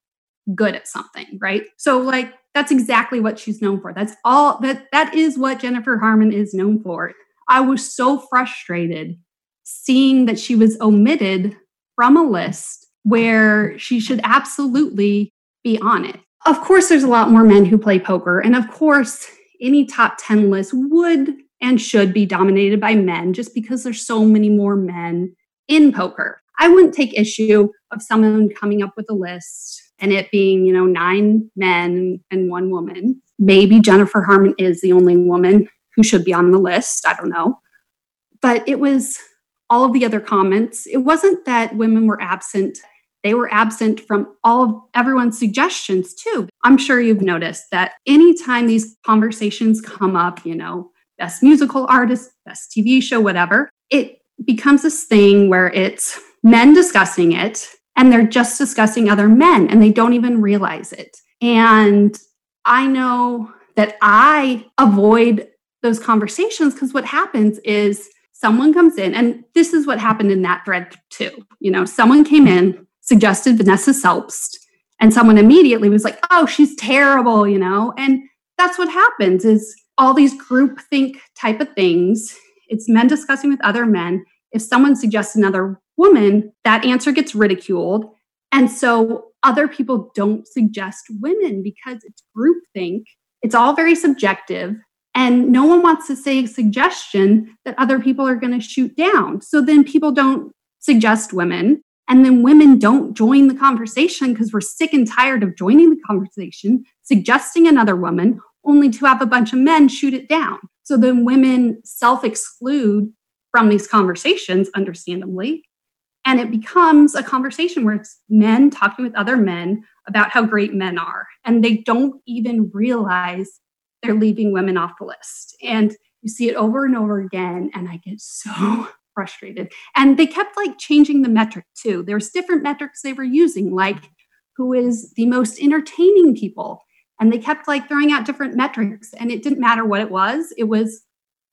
good at something, right? So, like, that's exactly what she's known for. That's all that that is what Jennifer Harman is known for. I was so frustrated seeing that she was omitted from a list where she should absolutely be on it. Of course, there's a lot more men who play poker. And of course, any top 10 list would and should be dominated by men just because there's so many more men in poker. I wouldn't take issue of someone coming up with a list and it being, you know, nine men and one woman. Maybe Jennifer Harman is the only woman who should be on the list. I don't know. But it was all of the other comments. It wasn't that women were absent. They were absent from all of everyone's suggestions too. I'm sure you've noticed that anytime these conversations come up, you know, best musical artist, best TV show, whatever, it becomes this thing where it's men discussing it and they're just discussing other men and they don't even realize it. And I know that I avoid those conversations because what happens is someone comes in, and this is what happened in that thread too. You know, someone came in, suggested Vanessa Selbst, and someone immediately was like, oh, she's terrible, you know? And that's what happens is all these group think type of things. It's men discussing with other men. If someone suggests another woman, that answer gets ridiculed. And so other people don't suggest women because it's groupthink. It's all very subjective. And no one wants to say a suggestion that other people are going to shoot down. So then people don't suggest women. And then women don't join the conversation because we're sick and tired of joining the conversation, suggesting another woman, only to have a bunch of men shoot it down. So then women self exclude from these conversations, understandably, and it becomes a conversation where it's men talking with other men about how great men are. And they don't even realize they're leaving women off the list. And you see it over and over again. And I get so <laughs> frustrated. And they kept like changing the metric too. There's different metrics they were using, like who is the most entertaining people. And they kept like throwing out different metrics. And it didn't matter what it was, it was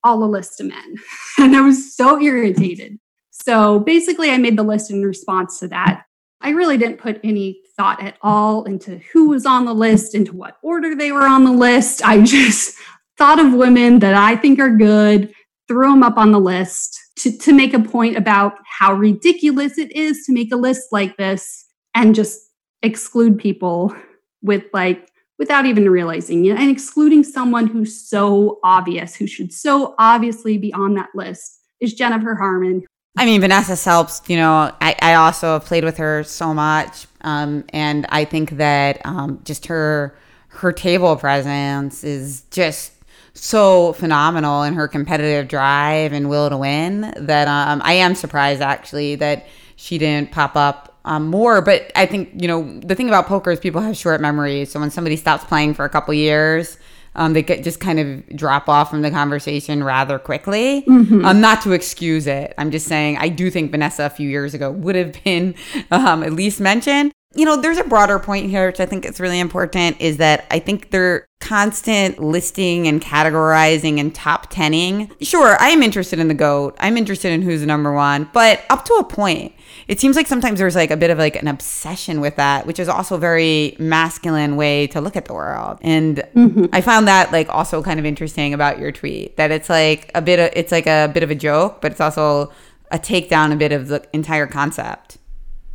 all a list of men. <laughs> and I was so irritated. So basically, I made the list in response to that. I really didn't put any thought at all into who was on the list, into what order they were on the list. I <laughs> just thought of women that I think are good, threw them up on the list to, to make a point about how ridiculous it is to make a list like this and just exclude people with like without even realizing it and excluding someone who's so obvious who should so obviously be on that list is Jennifer Harman I mean, Vanessa Selbst, you know, I, I also have played with her so much. Um, and I think that um, just her her table presence is just so phenomenal and her competitive drive and will to win that um, I am surprised actually that she didn't pop up um, more. But I think you know the thing about poker is people have short memories. So when somebody stops playing for a couple years, um, they get, just kind of drop off from the conversation rather quickly. Mm-hmm. Um, not to excuse it. I'm just saying I do think Vanessa a few years ago would have been <laughs> um, at least mentioned. You know, there's a broader point here, which I think is really important, is that I think they're constant listing and categorizing and top tenning. Sure, I am interested in the GOAT. I'm interested in who's the number one, but up to a point it seems like sometimes there's like a bit of like an obsession with that, which is also a very masculine way to look at the world. And mm-hmm. I found that like also kind of interesting about your tweet that it's like a bit of it's like a bit of a joke, but it's also a takedown a bit of the entire concept.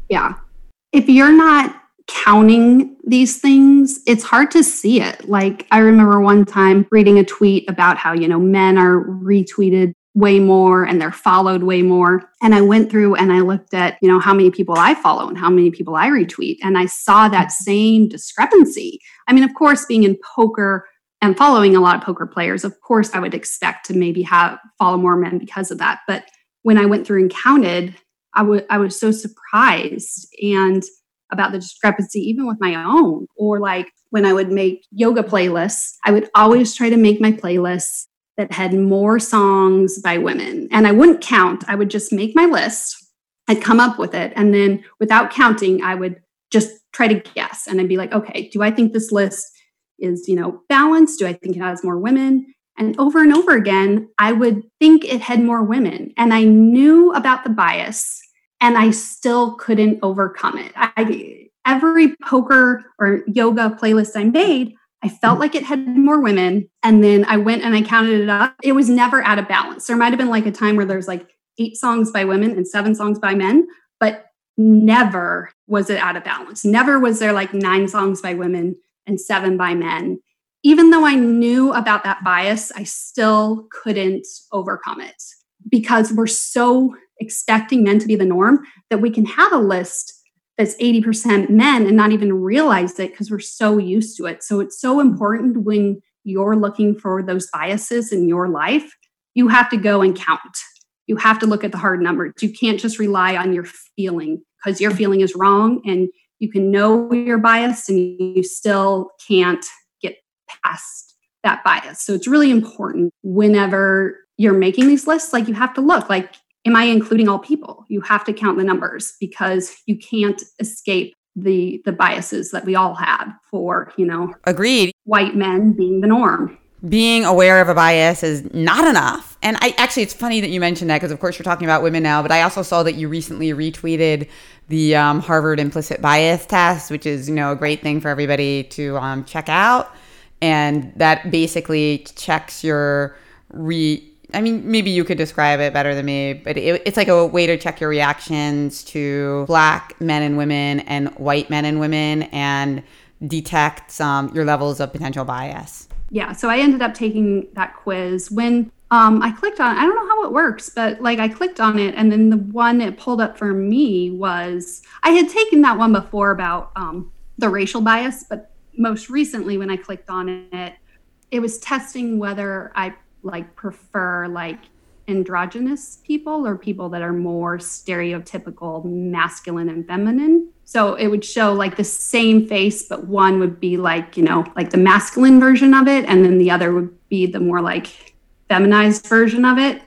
Yeah. If you're not counting these things, it's hard to see it. Like I remember one time reading a tweet about how, you know, men are retweeted way more and they're followed way more. And I went through and I looked at, you know, how many people I follow and how many people I retweet. And I saw that same discrepancy. I mean, of course, being in poker and following a lot of poker players, of course, I would expect to maybe have follow more men because of that. But when I went through and counted, I, was so surprised and about the discrepancy, even with my own, or like when I would make yoga playlists, I would always try to make my playlists that had more songs by women. And I wouldn't count, I would just make my list. I'd come up with it. And then without counting, I would just try to guess. And I'd be like, okay, do I think this list is, you know, balanced? Do I think it has more women? And over and over again, I would think it had more women. And I knew about the bias and I still couldn't overcome it. I, every poker or yoga playlist I made, I felt like it had more women. And then I went and I counted it up. It was never out of balance. There might have been like a time where there's like eight songs by women and seven songs by men, but never was it out of balance. Never was there like nine songs by women and seven by men. Even though I knew about that bias, I still couldn't overcome it because we're so expecting men to be the norm that we can have a list that's 80% men and not even realize it because we're so used to it. So it's so important when you're looking for those biases in your life, you have to go and count. You have to look at the hard numbers. You can't just rely on your feeling because your feeling is wrong and you can know you're biased and you still can't past that bias. So it's really important whenever you're making these lists, like you have to look like am I including all people? You have to count the numbers because you can't escape the the biases that we all have for, you know, agreed. White men being the norm. Being aware of a bias is not enough. And I actually, it's funny that you mentioned that because, of course, you're talking about women now. But I also saw that you recently retweeted the um, Harvard implicit bias test, which is, you know, a great thing for everybody to um, check out. And that basically checks your re I mean, maybe you could describe it better than me, but it, it's like a way to check your reactions to black men and women and white men and women and detect um, your levels of potential bias. Yeah, so I ended up taking that quiz when um, I clicked on. I don't know how it works, but like I clicked on it, and then the one it pulled up for me was I had taken that one before about um, the racial bias, but most recently when I clicked on it, it was testing whether I like prefer like androgynous people or people that are more stereotypical masculine and feminine. So it would show like the same face, but one would be like, you know, like the masculine version of it, and then the other would be the more like feminized version of it.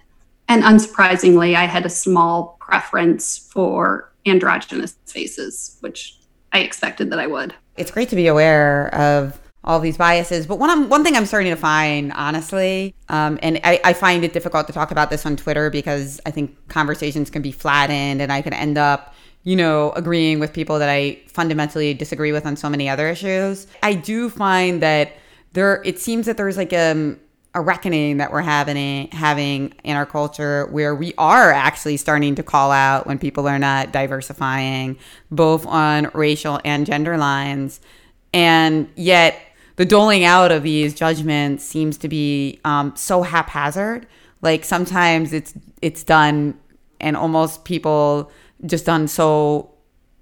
And unsurprisingly, I had a small preference for androgynous faces, which I expected that I would. It's great to be aware of all these biases. But one one thing I'm starting to find, honestly, um, and I, I, find it difficult to talk about this on Twitter because I think conversations can be flattened, and I can end up, you know, agreeing with people that I fundamentally disagree with on so many other issues. I do find that there, it seems that there's like a, um, a reckoning that we're having having in our culture where we are actually starting to call out when people are not diversifying both on racial and gender lines and yet the doling out of these judgments seems to be um, so haphazard. Like sometimes it's it's done, and almost people just done so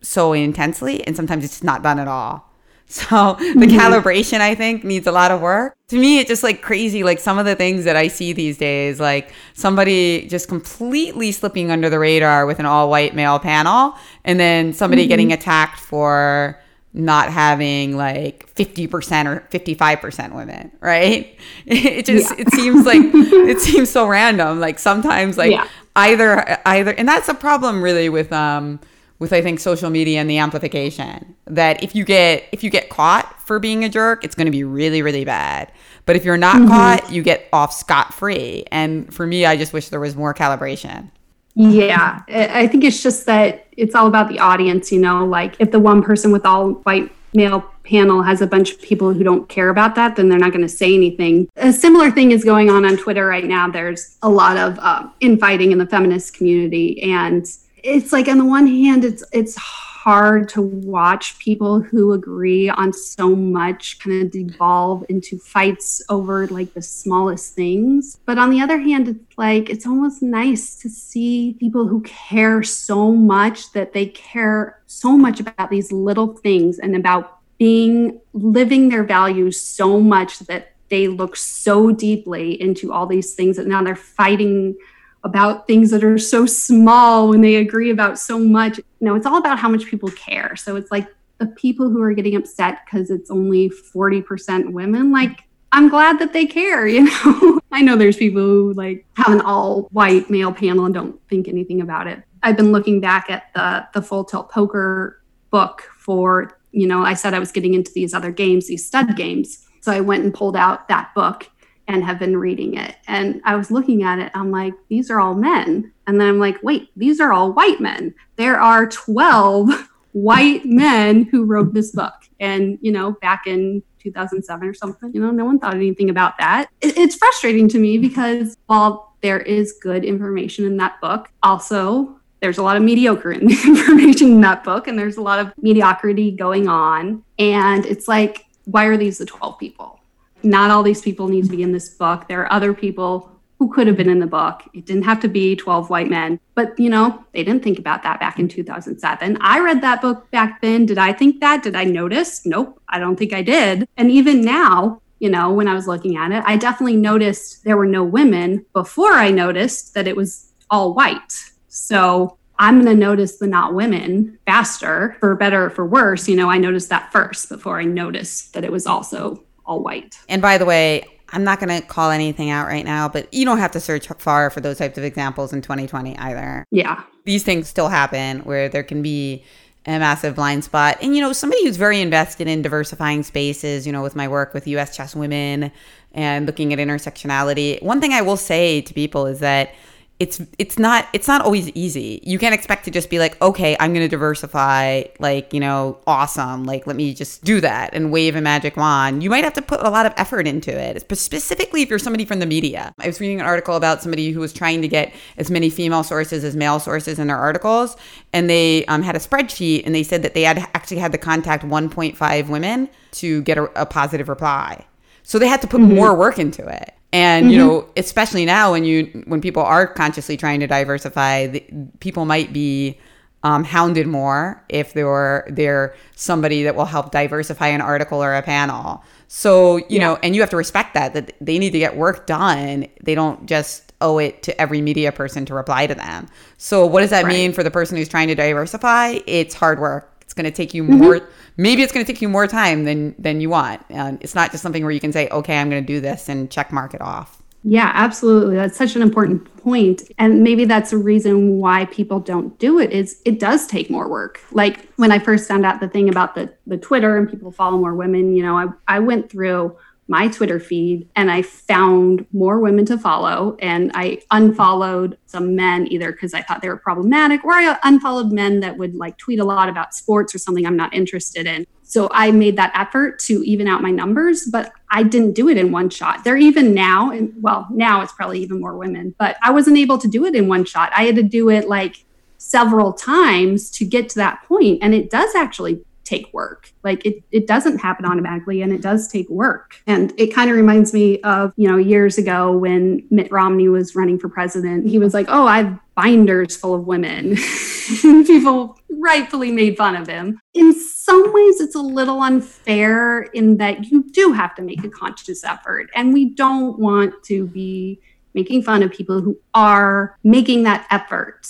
so intensely, and sometimes it's not done at all. So the mm-hmm. calibration, I think, needs a lot of work. To me, it's just like crazy. Like some of the things that I see these days, like somebody just completely slipping under the radar with an all white male panel, and then somebody mm-hmm. getting attacked for not having like 50% or 55% women, right? <laughs> It just, yeah. it seems like, <laughs> it seems so random. Like sometimes like yeah. either, either, and that's a problem really with, um, with I think social media and the amplification that if you get if you get caught for being a jerk, it's going to be really really bad. But if you're not mm-hmm. caught, you get off scot free. And for me, I just wish there was more calibration. Yeah, I think it's just that it's all about the audience, you know, like if the one person with all white male panel has a bunch of people who don't care about that, then they're not going to say anything. A similar thing is going on on Twitter right now. There's a lot of uh, infighting in the feminist community, and it's like on the one hand it's it's hard to watch people who agree on so much kind of devolve into fights over like the smallest things. But on the other hand it's like it's almost nice to see people who care so much that they care so much about these little things and about being living their values so much that they look so deeply into all these things that now they're fighting about things that are so small when they agree about so much. You know, it's all about how much people care. So it's like the people who are getting upset because it's only 40% women, like, I'm glad that they care, <laughs> you know. I know there's people who like have an all white male panel and don't think anything about it. I've been looking back at the the full tilt poker book for, you know, I said I was getting into these other games, these stud games. So I went and pulled out that book and have been reading it. And I was looking at it, I'm like, these are all men. And then I'm like, wait, these are all white men. There are 12 <laughs> white men who wrote this book. And, you know, back in 2007 or something, you know, no one thought anything about that. It, it's frustrating to me because while there is good information in that book, also there's a lot of mediocre <laughs> information in that book and there's a lot of mediocrity going on. And it's like, why are these the 12 people? Not all these people need to be in this book. There are other people who could have been in the book. It didn't have to be 12 white men. But, you know, they didn't think about that back in 2007. I read that book back then. Did I think that? Did I notice? Nope, I don't think I did. And even now, you know, when I was looking at it, I definitely noticed there were no women before I noticed that it was all white. So I'm going to notice the not women faster, for better or for worse. You know, I noticed that first before I noticed that it was also all white. And by the way, I'm not going to call anything out right now, but you don't have to search far for those types of examples in 2020 either. Yeah. These things still happen where there can be a massive blind spot. And, you know, somebody who's very invested in diversifying spaces, you know, with my work with US Chess Women and looking at intersectionality, one thing I will say to people is that it's it's not it's not always easy. You can't expect to just be like, okay, I'm going to diversify, like you know, awesome. Like let me just do that and wave a magic wand. You might have to put a lot of effort into it, specifically if you're somebody from the media. I was reading an article about somebody who was trying to get as many female sources as male sources in their articles, and they um, had a spreadsheet, and they said that they had actually had to contact 1.5 women to get a, a positive reply. So they had to put mm-hmm. more work into it and mm-hmm. you know especially now when you when people are consciously trying to diversify the, people might be um, hounded more if they're they're somebody that will help diversify an article or a panel so you yeah. know and you have to respect that that they need to get work done they don't just owe it to every media person to reply to them so what does that right. mean for the person who's trying to diversify it's hard work it's going to take you mm-hmm. more maybe it's going to take you more time than than you want. And it's not just something where you can say, okay, I'm going to do this and check mark it off. Yeah, absolutely. That's such an important point. And maybe that's a reason why people don't do it is it does take more work. Like when I first found out the thing about the the Twitter and people follow more women, you know, I, I went through my Twitter feed and I found more women to follow. And I unfollowed some men either because I thought they were problematic or I unfollowed men that would like tweet a lot about sports or something I'm not interested in. So I made that effort to even out my numbers, but I didn't do it in one shot. They're even now, and well, now it's probably even more women, but I wasn't able to do it in one shot. I had to do it like several times to get to that point, And it does actually take work. Like it, it doesn't happen automatically and it does take work. And it kind of reminds me of, you know, years ago when Mitt Romney was running for president. He was like, oh, I have binders full of women. <laughs> People rightfully made fun of him. In some ways, it's a little unfair in that you do have to make a conscious effort. And we don't want to be making fun of people who are making that effort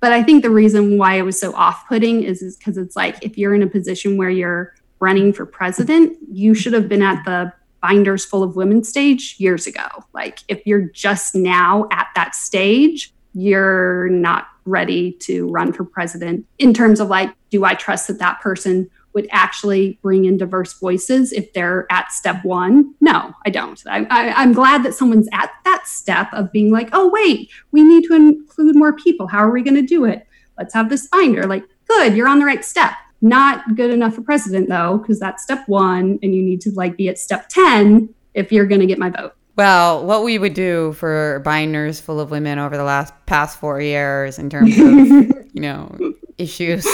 but I think the reason why it was so off putting is because it's like if you're in a position where you're running for president, you should have been at the binders full of women stage years ago. Like if you're just now at that stage, you're not ready to run for president in terms of like, do I trust that that person would actually bring in diverse voices if they're at step one? No, I don't. I, I, am glad that someone's at that step of being like, oh, wait, we need to include more people. How are we going to do it? Let's have this binder. Like, good, you're on the right step. Not good enough for president though, because that's step one, and you need to like be at step 10 if you're going to get my vote. Well, what we would do for binders full of women over the last past four years in terms of, <laughs> you know, issues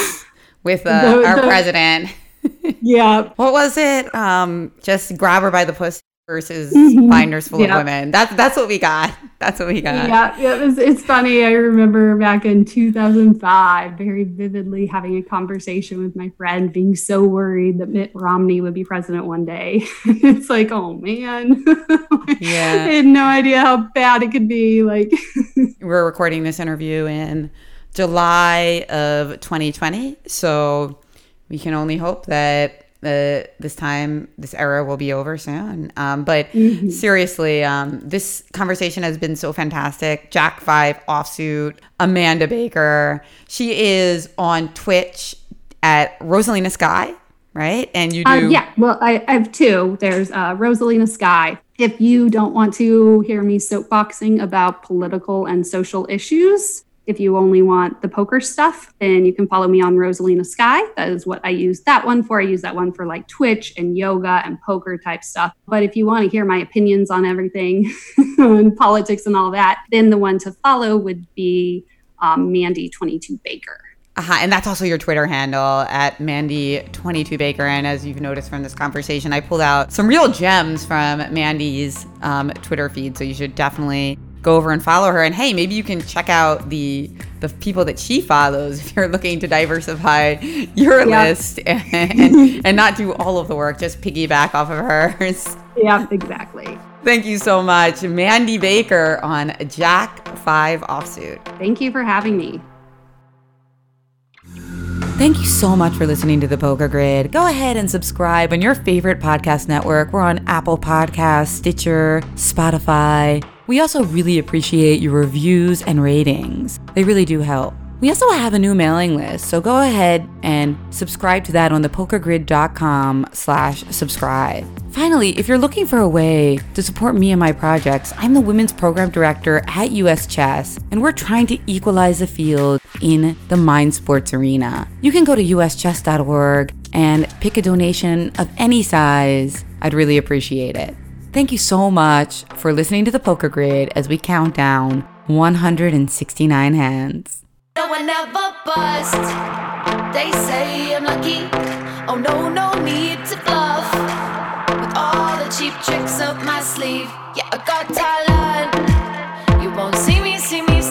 with uh, <laughs> the, our the, president. <laughs> Yeah. what was it? Um, just grab her by the pussy versus mm-hmm. binders full yeah. of women. That's that's what we got. That's what we got. Yeah, it was, it's funny. I remember back in 2005, very vividly having a conversation with my friend, being so worried that Mitt Romney would be president one day. <laughs> it's like, oh man, yeah, I had no idea how bad it could be. Like, we're recording this interview in July of 2020. So we can only hope that uh, this time, this era will be over soon. Um, but mm-hmm. seriously, um, this conversation has been so fantastic. Jack Five Offsuit, Amanda Baker. She is on Twitch at Rosalina Sky, right? And you uh, do. Uh, yeah. Well, I, I, have two. There's uh, Rosalina Sky. If you don't want to hear me soapboxing about political and social issues, if you only want the poker stuff, then you can follow me on Rosalina Sky. That is what I use that one for. I use that one for like Twitch and yoga and poker type stuff. But if you want to hear my opinions on everything, <laughs> on politics and all that, then the one to follow would be um, Mandy22 Baker. Uh-huh. And that's also your Twitter handle at Mandy22Baker. And as you've noticed from this conversation, I pulled out some real gems from Mandy's um, Twitter feed. So you should definitely go over and follow her. And hey, maybe you can check out the the people that she follows <laughs> if you're looking to diversify your yeah. list <laughs> and, and, not do all of the work, just piggyback off of hers. <laughs> Yeah, exactly. Thank you so much, Mandy Baker on Jack Five Offsuit. Thank you for having me. Thank you so much for listening to the Poker Grid. Go ahead and subscribe on your favorite podcast network. We're on Apple Podcasts, Stitcher, Spotify. We also really appreciate your reviews and ratings. They really do help. We also have a new mailing list, so go ahead and subscribe to that on thepokergrid.com slash subscribe. Finally, if you're looking for a way to support me and my projects, I'm the women's program director at US Chess, and we're trying to equalize the field in the mind sports arena. You can go to uschess.org and pick a donation of any size. I'd really appreciate it. Thank you so much for listening to the Poker Grid as we count down 169 hands. No one ever bust. They say I'm lucky. Oh no, no need to bluff. With all the cheap tricks up my sleeve. Yeah, I got talent. You won't see me, see me